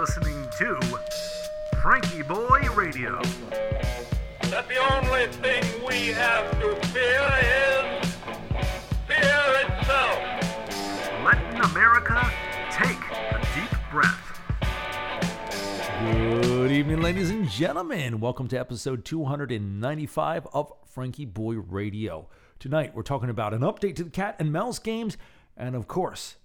listening to FrankieBoi Radio. that the only thing we have to fear is fear itself. Letting America take a deep breath. Good evening, ladies and gentlemen. Welcome to episode 295 of FrankieBoi Radio. Tonight, we're talking about an update to the Cat and Mouse games, and of course,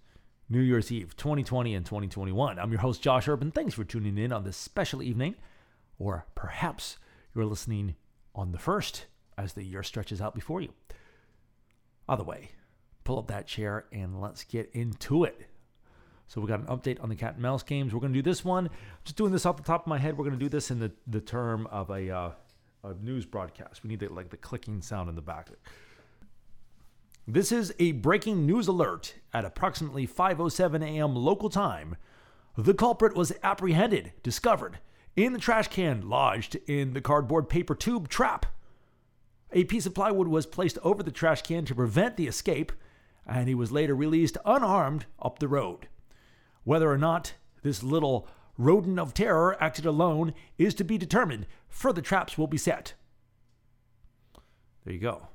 New Year's Eve 2020 and 2021. I'm your host, Josh Urban. Thanks for tuning in on this special evening, or perhaps you're listening on the first as the year stretches out before you. Either way, pull up that chair and let's get into it. So we got an update on the cat and mouse games. We're going to do this one. Just doing this off the top of my head. We're going to do this in the, the term of a, uh, a news broadcast. We need the, like the clicking sound in the back. This is a breaking news alert at approximately 5:07 a.m. local time. The culprit was apprehended, discovered in the trash can lodged in the cardboard paper tube trap. A piece of plywood was placed over the trash can to prevent the escape, and he was later released unharmed up the road. Whether or not this little rodent of terror acted alone is to be determined. Further traps will be set. There you go.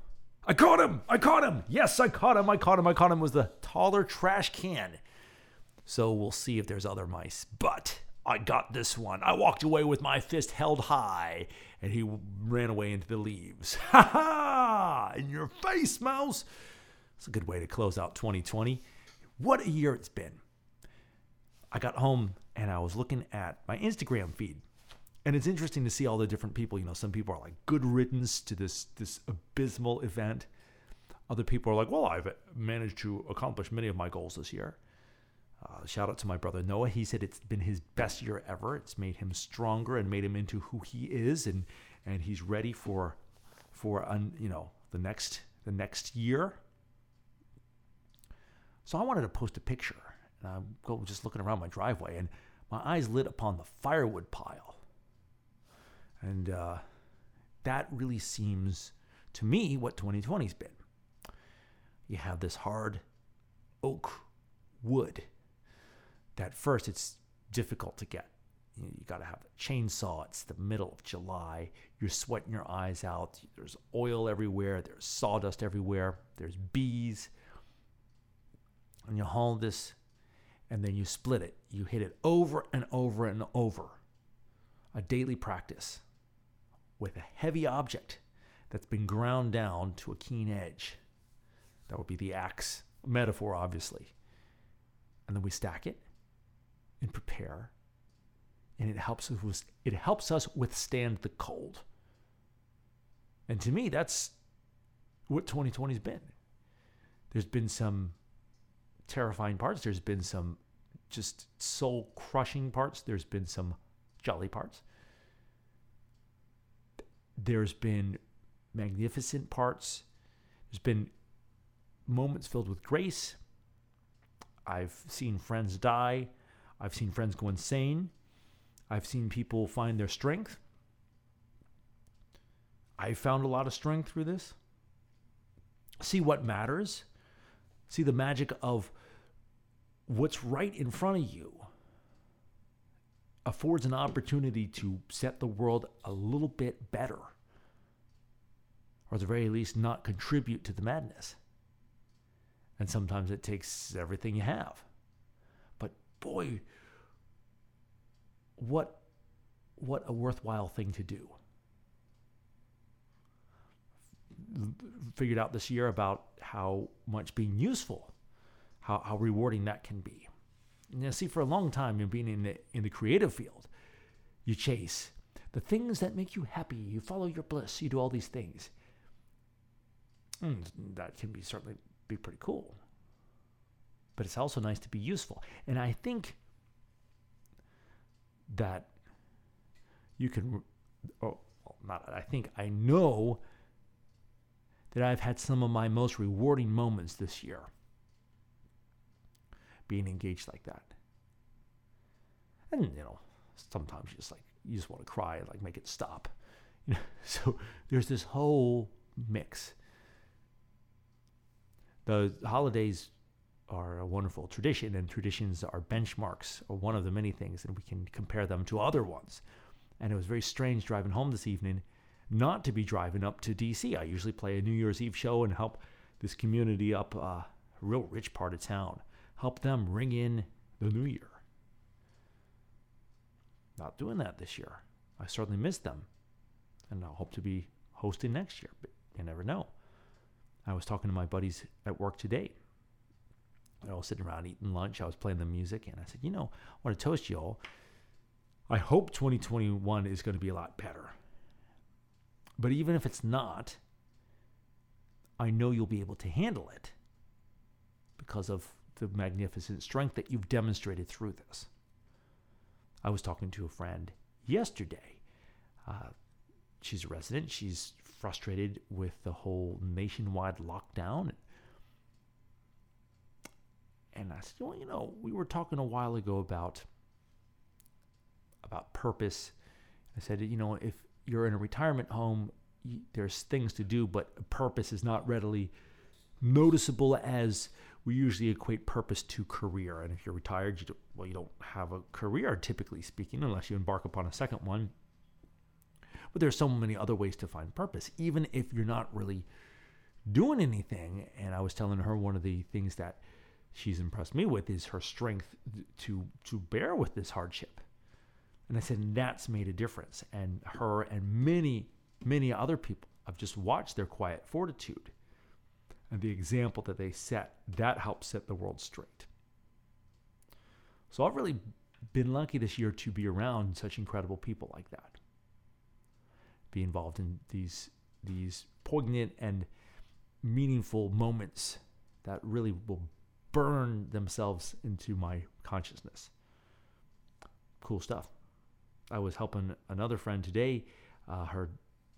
I caught him! I caught him! Yes, I caught him! I caught him! I caught him! Was the taller trash can. So we'll see if there's other mice. But I got this one. I walked away with my fist held high, and he ran away into the leaves. Ha ha! In your face, mouse! It's a good way to close out 2020. What a year it's been. I got home and I was looking at my Instagram feed. And it's interesting to see all the different people. You know, some people are like good riddance to this this abysmal event. Other people are like, well, I've managed to accomplish many of my goals this year. Uh, shout out to my brother Noah. He said it's been his best year ever. It's made him stronger and made him into who he is, and and he's ready for for un, you know the next the next year. So I wanted to post a picture, and I go just looking around my driveway, and my eyes lit upon the firewood pile, and uh, that really seems to me what 2020's been. You have this hard oak wood that first it's difficult to get. You, you got to have a chainsaw. It's the middle of July. You're sweating your eyes out. There's oil everywhere. There's sawdust everywhere. There's bees. And you haul this and then you split it. You hit it over and over and over. A daily practice with a heavy object that's been ground down to a keen edge. That would be the axe metaphor, obviously. And then we stack it and prepare. And it helps us it helps us withstand the cold. And to me, that's what 2020's been. There's been some terrifying parts. There's been some just soul crushing parts. There's been some jolly parts. There's been magnificent parts. There's been moments filled with grace. I've seen friends die. I've seen friends go insane. I've seen people find their strength. I found a lot of strength through this. See what matters. See the magic of what's right in front of you affords an opportunity to set the world a little bit better, or at the very least, not contribute to the madness. And sometimes it takes everything you have. But boy, what what a worthwhile thing to do. Figured out this year about how much being useful, how, how rewarding that can be. Now, see, for a long time, you know, being in the in the creative field, you chase the things that make you happy. You follow your bliss. You do all these things. And that can be certainly be pretty cool. But it's also nice to be useful. And I think that you can, oh, not I think, I know that I've had some of my most rewarding moments this year being engaged like that. And, you know, sometimes you just like, you just want to cry and like make it stop. You know, so there's this whole mix. The holidays are a wonderful tradition, and traditions are benchmarks, or one of the many things, and we can compare them to other ones. And it was very strange driving home this evening not to be driving up to DC. I usually play a New Year's Eve show and help this community up uh, a real rich part of town, help them ring in the new year. Not doing that this year. I certainly miss them, and I hope to be hosting next year, but you never know. I was talking to my buddies at work today. They're all sitting around eating lunch. I was playing the music, and I said, You know, I want to toast you all. I hope 2021 is going to be a lot better. But even if it's not, I know you'll be able to handle it because of the magnificent strength that you've demonstrated through this. I was talking to a friend yesterday. Uh, she's a resident. She's frustrated with the whole nationwide lockdown. And I said, well, you know, we were talking a while ago about about purpose. I said, you know, if you're in a retirement home, there's things to do, but purpose is not readily noticeable as we usually equate purpose to career. And if you're retired, you don't, well, you don't have a career, typically speaking, unless you embark upon a second one. But there's so many other ways to find purpose, even if you're not really doing anything. And I was telling her one of the things that she's impressed me with is her strength to to bear with this hardship. And I said, that's made a difference. And her and many, many other people, I've just watched their quiet fortitude and the example that they set. That helps set the world straight. So I've really been lucky this year to be around such incredible people like that. Be involved in these these poignant and meaningful moments that really will burn themselves into my consciousness. Cool stuff. I was helping another friend today. Uh, her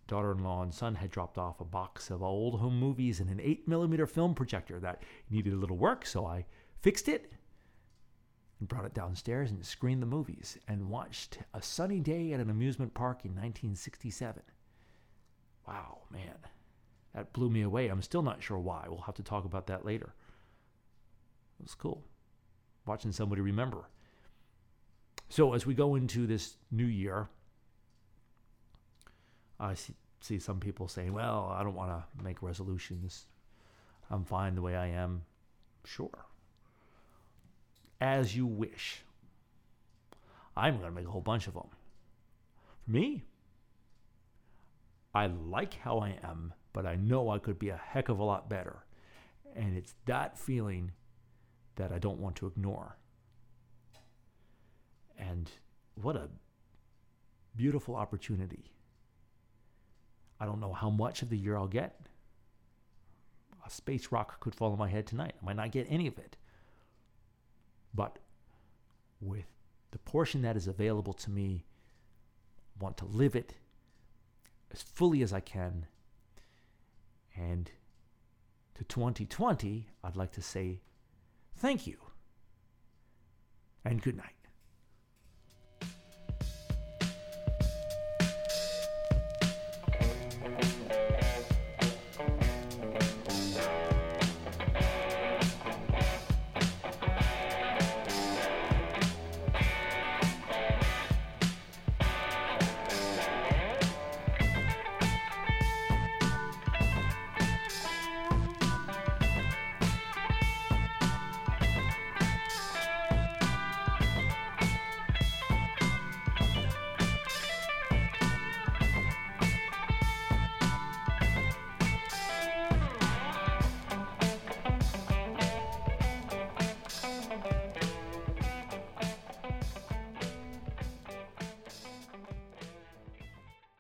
daughter in law and son had dropped off a box of old home movies and an 8 millimeter film projector that needed a little work, so I fixed it and brought it downstairs and screened the movies and watched A Sunny Day at an Amusement Park in 1967. Wow, man. That blew me away. I'm still not sure why. We'll have to talk about that later. It was cool. Watching somebody remember so as we go into this new year, I see, some people saying, well, I don't want to make resolutions. I'm fine the way I am. Sure. As you wish. I'm going to make a whole bunch of them. For me, I like how I am, but I know I could be a heck of a lot better. And it's that feeling that I don't want to ignore. And what a beautiful opportunity. I don't know how much of the year I'll get. A space rock could fall on my head tonight. I might not get any of it. But with the portion that is available to me, I want to live it as fully as I can. And to 2020, I'd like to say thank you and good night.